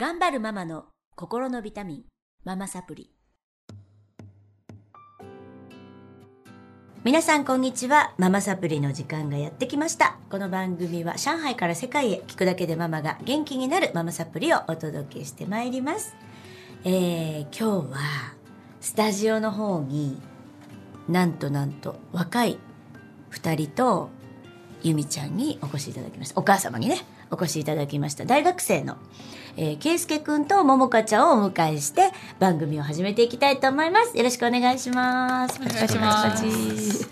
頑張るママの心のビタミン、ママサプリ。皆さんこんにちは。ママサプリの時間がやってきました。この番組は上海から世界へ聞くだけでママが元気になるママサプリをお届けしてまいります。えー、今日はスタジオの方になんとなんと若い二人とゆみちゃんにお越しいただきました。お母様にね、お越しいただきました。大学生の、えー、けいすけくんとももかちゃんをお迎えして番組を始めていきたいと思います。よろしくお願いします。お願いします。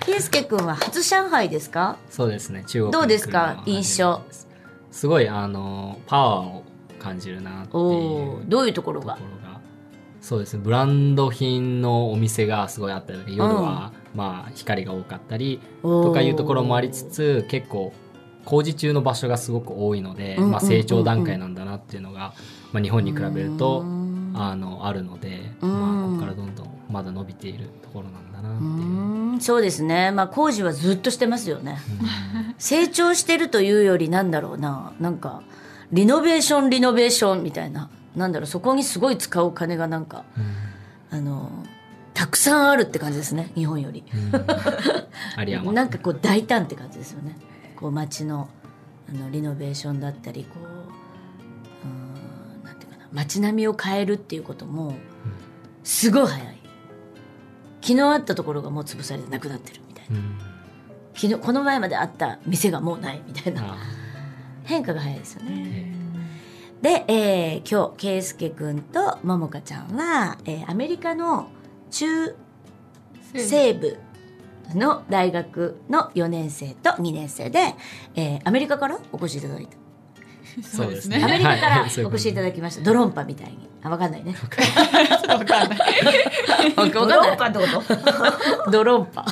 けいすけくんは初上海ですか？そうですね。中国にどうですか？印象。ですすごいあのパワーを感じるなっていう。どういうところが？ところが。そうですね。ブランド品のお店がすごいあったり夜は、まあ光が多かったりとかいうところもありつつ結構工事中の場所がすごく多いので、うんうんうんうんまあ、成長段階なんだなっていうのが、まあ、日本に比べるとうんあのあるので、うんまあ、ここからどんどんまだ伸びているところなんだなってういう。そうですね。まあ工事はずっとしてますよね。成長してるというよりなんだろうな。なんか、リノベーションリノベーションみたいな。なんだろう、そこにすごい使うお金がなんか、あの、たくさんあるって感じですね。日本より。あり余っなんかこう大胆って感じですよね。こう街のあのリノベーションだったり、こう、うーんなんていうかな、街並みを変えるっていうことも、すごい早い。昨日あったところがもう潰されてなくなってるみたいな。うん昨日この前まであった店がもうないみたいなあ変化が早いですよーね。えで、えー今日圭介くんとももかちゃんは、えーアメリカの中西部の大学の4年生と2年生で、えーアメリカからお越しいただいた。そうですアメリカからお越しいただきました。ドロンパみたいに。あ、わかんないね。わかんない。ドロンパってこと？ドロンパ。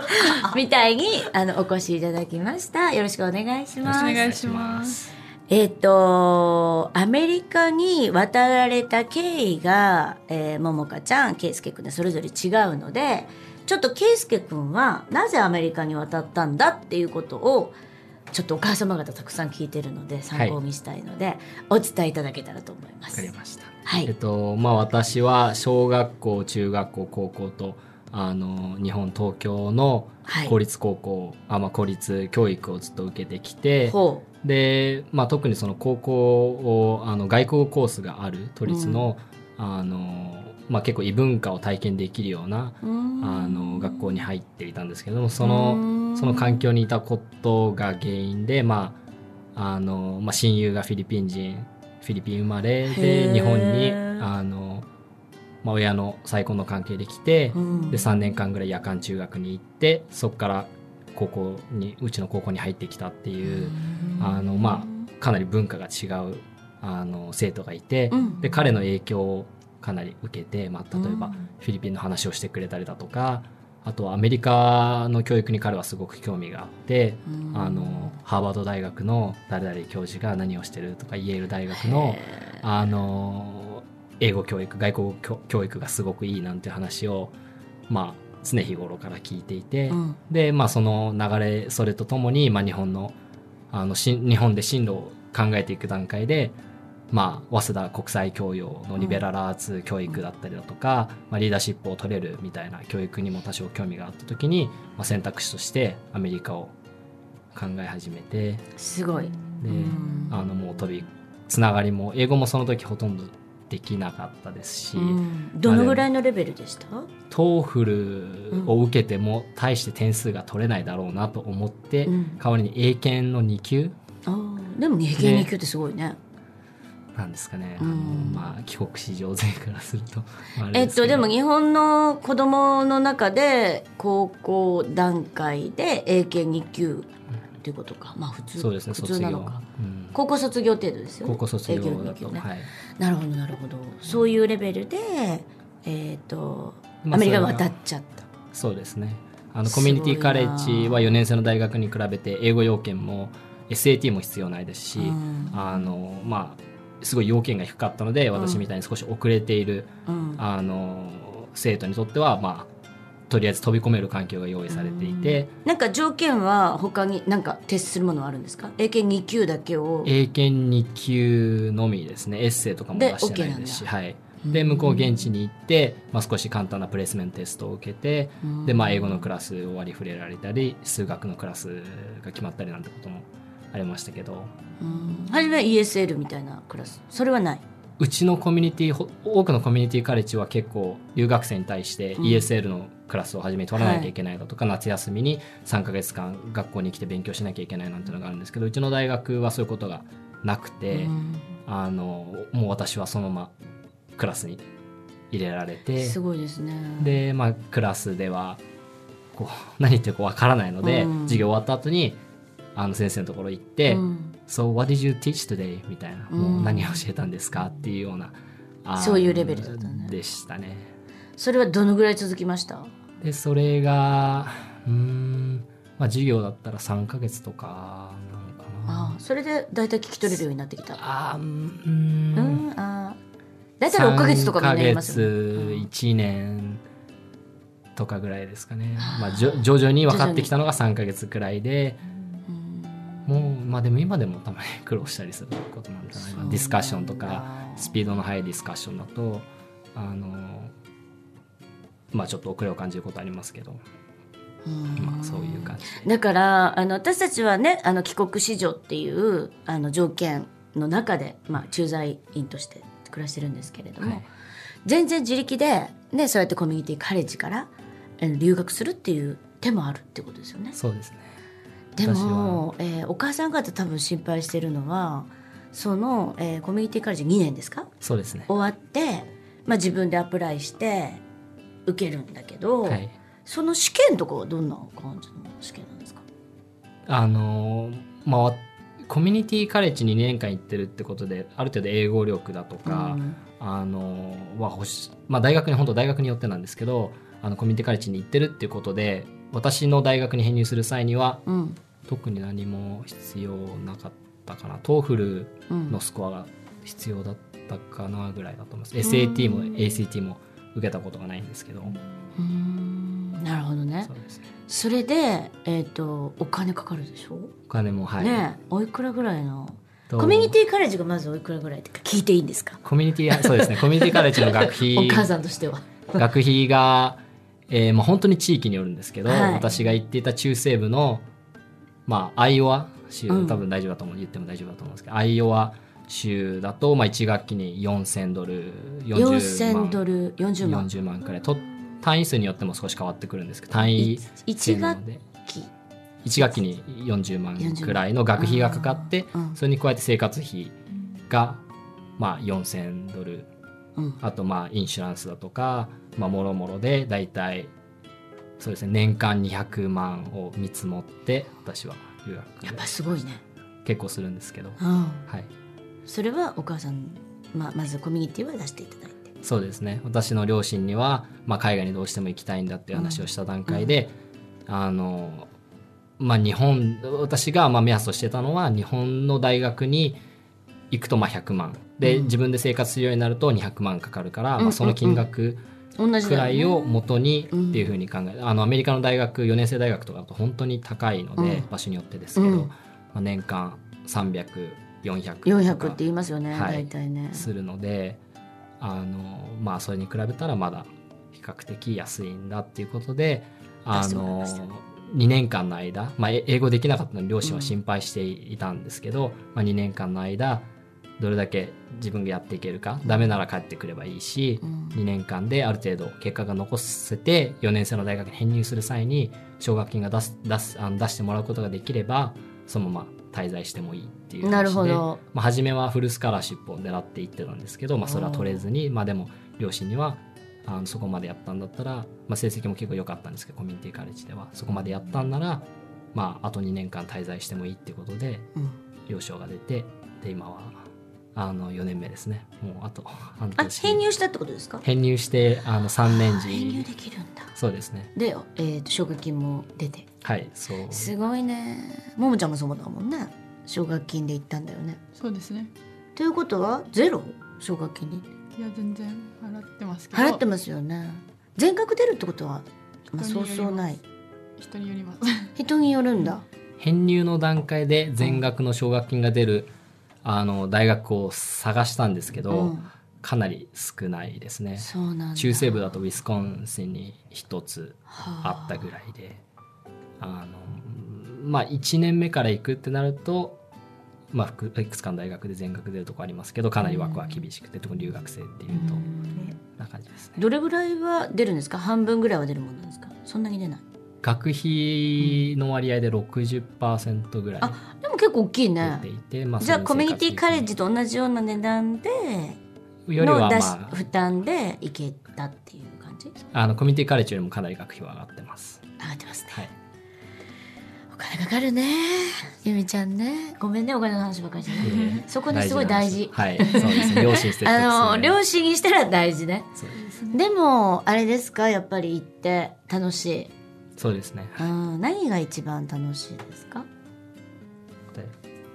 みたいに、あの、お越しいただきました。よろしくお願いします。お願いします。えっ、と、アメリカに渡られた経緯が、えー、ももかちゃん、けいすけくんでそれぞれ違うので、ちょっとけいすけくんはなぜアメリカに渡ったんだっていうことを、ちょっとお母様方たくさん聞いてるので参考にしたいので、お伝えいただけたらと思いまわす。かりました。はいえっとまあ私は小学校中学校高校とあの日本東京のはい公立高校、あまあ公立教育をずっと受けてきて。ほで、まあ、特にその高校をあの外国コースがある都立の,、あのまあ、結構異文化を体験できるようなう。あの学校に入っていたんですけどもそのその環境にいたことが原因で、まああのまあ、親友がフィリピン人フィリピン生まれへでー。日本にあの、まあ、親の再婚の関係で来て、うん。で3年間ぐらい夜間中学に行ってそこから高校にうちの高校に入ってきたっていう、あのまあかなり文化が違うあの生徒がいて、うん。で彼の影響をかなり受けて、まあ、例えばうん。フィリピンの話をしてくれたりだとかあとはアメリカの教育に彼はすごく興味があって、うん。あのハーバード大学の誰々教授が何をしてるとかイェール大学のあの英語教育外国語教教育がすごくいいなんて話を、まあ、常日頃から聞いていて、うん。で、まあ、その流れそれとともに、まあ、日本のあのし日本で進路を考えていく段階で、まあ、早稲田国際教養のリベラルアーツ教育だったりだとか、まあ、リーダーシップを取れるみたいな教育にも多少興味があった時に、まあ、選択肢としてアメリカを考え始めてすごい。で、うんあのもう人つながりも英語もその時ほとんどできなかったですし、うん。どのぐらいのレベルでした、 TOEFL を受けても大して点数が取れないだろうなと思って、うん。代わりに英検の2級。あーでも二級二級ってすごいね。なんですかね、うん。あのまあ、帰国子女勢からすると、えっとでも日本の子供の中で高校段階で英検二級っていうことか。まあ普通そうですね普通なのか。、うん高校卒業程度ですよね。高校卒業だと、ね。はいなるほどなるほど。そういうレベルでえっとまあアメリカに渡っちゃった。そうですねあのコミュニティカレッジは4年生の大学に比べて英語要件も SAT も必要ないですし、うんあのまあすごい要件が低かったので私みたいに少し遅れている、うんあの生徒にとってはまあとりあえず飛び込める環境が用意されていて、なんか条件は他になんか徹するものはあるんですか？英検2級だけを。英検2級のみですね。エッセイとかも出してないですし、ではい、で向こう現地に行って、まあ、少し簡単なプレイスメントテストを受けて、でまあ、英語のクラスを割り振れられたり数学のクラスが決まったりなんてこともありましたけど。うん。初めは ESL みたいなクラス。それはないうちのコミュニティほ多くのコミュニティカレッジは結構留学生に対してうん。ESL のクラスを初めに取らなきゃいけないだとか、夏休みに3ヶ月間学校に来て勉強しなきゃいけないなんていうのがあるんですけどうちの大学はそういうことがなくて、うん。あのもう私はそのままクラスに入れられてすごいですね。で、まあ、クラスではこう何言ってるかわからないので、うん。授業終わった後にあの先生のところ行って「うん。So what did you teach today?」みたいな「うん。もう何を教えたんですか?」っていうようなそういうレベルだったね。でしたね。それはどのぐらい続きました？でそれがうーん、まあ、授業だったら3ヶ月とかなのかな。ああそれで大体聞き取れるようになってきた。あーうーうん。んああ大体6ヶ月とかみんなやりますよね。3ヶ月1年とかぐらいですかね、まあ、じょ徐々に分かってきたのが3ヶ月くらいでもうまあでも今でもたまに苦労したりすることなんじゃないかなディスカッションとかスピードの速いディスカッションだとあのまあちょっと遅れを感じることありますけど、まあ、そういう感じで。だからあの私たちはねあの帰国子女っていうあの条件の中で、まあ、駐在員として暮らしてるんですけれども、はい。全然自力で、ね、そうやってコミュニティカレッジから留学するっていう手もあるってことですよね。そうですねでも、えーお母さん方多分心配してるのはその、えーコミュニティカレッジ2年ですか？そうですね。終わって、まあ、自分でアプライして受けるんだけど、はい。その試験とかはどんな感じの試験なんですか？あのまあわコミュニティカレッジに2年間行ってるってことである程度英語力だとか、うん。あのは欲しまあ、大学に本当大学によってなんですけどあのコミュニティカレッジに行ってるっていうことで私の大学に編入する際にはうん特に何も必要なかったかな。 TOEFL うん。のスコアが必要だったかなぐらいだと思います、SAT も ACT も受けたことがないんですけど、なるほどね。ね。それで、えー、とお金かかるでしょ、お金もはい、ねおいくらぐらいの？とコミュニティカレッジがまずおいくらぐらいってか聞いていいんですか？コミュニティそうですね。コミュニティカレッジの学費。お母さんとしては。学費が、えーまあ、本当に地域によるんですけど、はい。私が行っていた中西部の、まあ、アイオワ州、うん。多分大丈夫だと思う言っても大丈夫だと思うんですけどアイオワ州だと、まあ、1学期に4000ドル40 4000万ドル40万。40万くらい。と単位数によっても少し変わってくるんですけど単位制1学期。1学期に40万くらいの学費がかかってうん。それに加えて生活費が、まあ、4000ドル。うん。あとまあインシュランスだとかまあもろもろで大体そうですね。年間200万を見積もって私は留やっ学ぱすごいね、結構するんですけど、うん、はい、それはお母さん、まあ、まずコミュニティは出していただいて。そうですね。私の両親には、まあ、海外にどうしても行きたいんだっていう話をした段階で、あのまあ日本私がまあ目安としてたのは日本の大学に行くとまあ100万。で、うん。自分で生活するようになると200万かかるから、うん。まあ、その金額、同じだよねくらいを元にっていうふうに考え、あのアメリカの大学4年生大学とかだと本当に高いので、うん。場所によってですけど、うん。まあ、年間300400 400とかって言いますよね、はい。大体ね。するのであのまあそれに比べたらまだ比較的安いんだっていうことであのました。2年間の間、まあ、え英語できなかったので両親は心配していたんですけど、まあ、2年間の間どれだけ自分がやっていけるかダメなら帰ってくればいいし、うん。2年間である程度結果が残せて4年生の大学に編入する際に奨学金が出す出すあの出してもらうことができればそのまま滞在してもいいっていうなるほど。まあ、初めはフルスカラーシップを狙っていってたんですけど、まあ、それは取れずにまあでも両親にはあのそこまでやったんだったら、まあ、成績も結構良かったんですけどコミュニティカレッジでは。そこまでやったんなら、まあ、あと2年間滞在してもいいっていうことでうん。了承が出てで今はあの4年目ですね。もうあと半あ年。編入したってことですか？編入してあの3年時編入できるんだ。そうですね。で、えー、と奨学金も出て。はいそう。すごいね。ももちゃんもそうだもんね奨学金で行ったんだよね。そうですね。ということはゼロ？奨学金に。いや全然払ってますけど。払ってますよね。全額出るってことはまあ、そうそうない。人によります。人によるんだ。編入の段階で全額の奨学金が出るあの大学を探したんですけど、うん。かなり少ないですね。中西部だとウィスコンシンに一つはあ。ったぐらいであのまあ1年目から行くってなると、まあ、複いくつかの大学で全額出るとこありますけどかなり枠は厳しくて、特に留学生っていうと、な感じですね。どれぐらいは出るんですか？半分ぐらいは出るものなんですか？そんなに出ない？学費の割合で60%ぐらい。あでも結構大きいね。出ていて、まあ、じゃあそコミュニティカレッジジと同じような値段での出しあ負担で行けたっていう感じ？あのコミュニティカレッジよりもかなり学費は上がってます。上がってますね、はい、お金かかるねゆみちゃんね。ごめんねお金の話ばっかりじゃない、えそこにすごい大事。はい、そうですね。両親説得するあの両親にしたら大事ね。でもあれですか？やっぱり行って楽しい、そうですね。うん、何が一番楽しいですか？で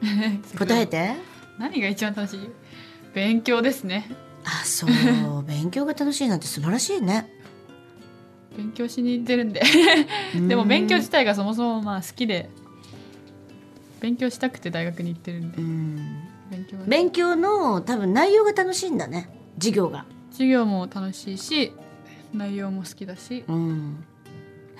答えて。何が一番楽しい？勉強ですね。あそう。勉強が楽しいなんて素晴らしいね。勉強しに行ってるんで。でも勉強自体がそもそもまあ好きで。勉強したくて大学に行ってるんで。うん。勉強は勉強の多分内容が楽しいんだね。授業が。授業も楽しいし内容も好きだし。うん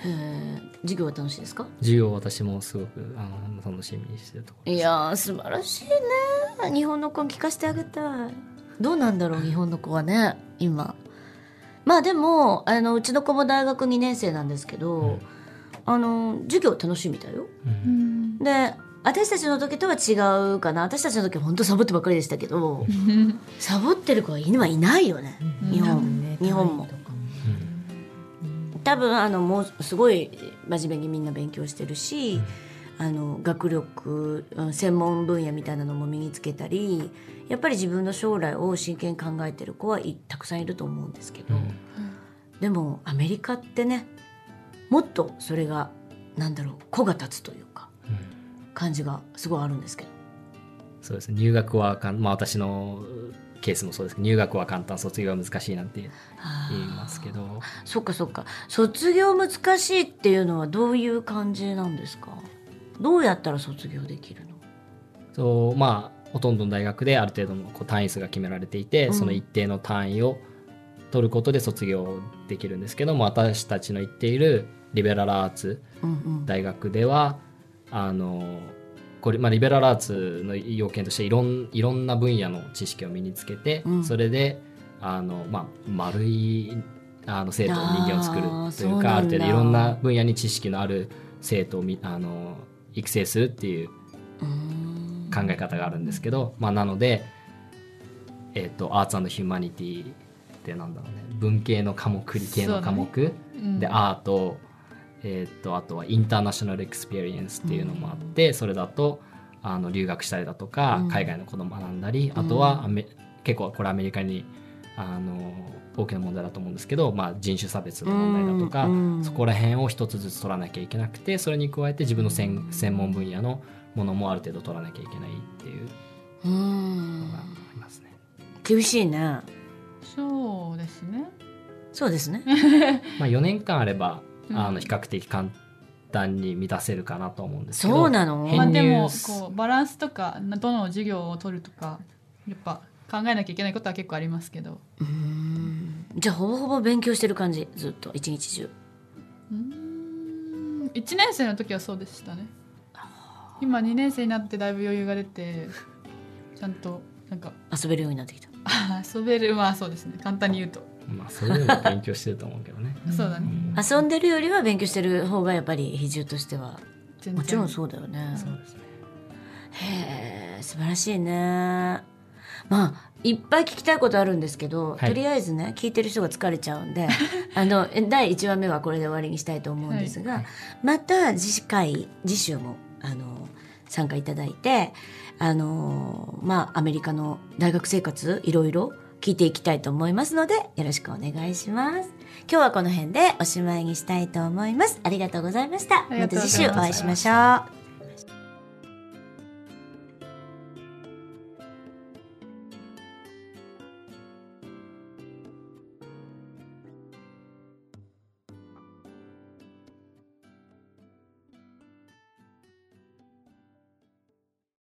へえ授業は楽しいですか？授業私もすごくあの楽しみにしてるところ。いやー素晴らしいね日本の子に聞かせてあげたい。どうなんだろう日本の子はね今。まあでもあのうちの子も大学2年生なんですけど、うん。あの授業楽しいみたいよ。うん。で私たちの時とは違うかな。私たちの時は本当サボってばっかりでしたけど サボってる子は今いないよね。日本。日本も多分あのもうすごい真面目にみんな勉強してるし、あの学力うん専門分野みたいなのも身につけたりやっぱり自分の将来を真剣に考えてる子はいたくさんいると思うんですけど、うんでもアメリカってねもっとそれがなんだろう子が立つというかうん感じがすごいあるんですけど。そうですね。入学はかん、まあ私のケースもそうですけど、入学は簡単、卒業は難しいなんて言いますけど、そっかそっか。卒業難しいっていうのはどういう感じなんですか？どうやったら卒業できるの？そうまあほとんどの大学である程度のこう単位数が決められていて、うん。その一定の単位を取ることで卒業できるんですけども私たちの行っているリベラルアーツうんうん。大学ではあのこれ、まあ、リベラルアーツの要件としていろんいろんな分野の知識を身につけて、うん。それであの、まあ、丸いあの生徒人間を作るというかある程度いろんな分野に知識のある生徒をみあの育成するっていう考え方があるんですけど、まあ、なので、えっと Arts Humanity ってなんだろうね。文系の科目理系の科目、うん。でアート、えっとあとは International Experience っていうのもあって、それだとあの留学したりだとか、うん。海外のことを学んだり、あとはアメ結構これアメリカにあの大きな問題だと思うんですけど、まあ、人種差別の問題だとか、うんうんそこら辺を一つずつ取らなきゃいけなくてそれに加えて自分の専専門分野のものもある程度取らなきゃいけないっていう。うーん。のがありますね。厳しいね。そうですね。そうですね。まあ、4年間あれば、うんあの比較的簡単に満たせるかなと思うんですけどそうなの？編まあでも入こうバランスとかなどの授業を取るとかやっぱ考えなきゃいけないことは結構ありますけど。うーん。じゃあほぼほぼ勉強してる感じ？ずっと？一日中？うーん。1年生の時はそうでしたね。今2年生になってだいぶ余裕が出てちゃんとなんか遊べるようになってきた。あ 遊べるまあそうですね。簡単に言うと、まあ、それでも勉強してると思うけどね。そうだね。遊んでるよりは勉強してる方がやっぱり比重としては。もちろんそうだよね。そうですね。へえ素晴らしいね。まあいっぱい聞きたいことあるんですけど、はい。とりあえずね聞いてる人が疲れちゃうんで あのえ第1話目はこれで終わりにしたいと思うんですが、はい。また次回次週もあの参加いただいてあのまあアメリカの大学生活いろいろ聞いていきたいと思いますのでよろしくお願いします。今日はこの辺でおしまいにしたいと思います。ありがとうございました。また次週お会いしましょう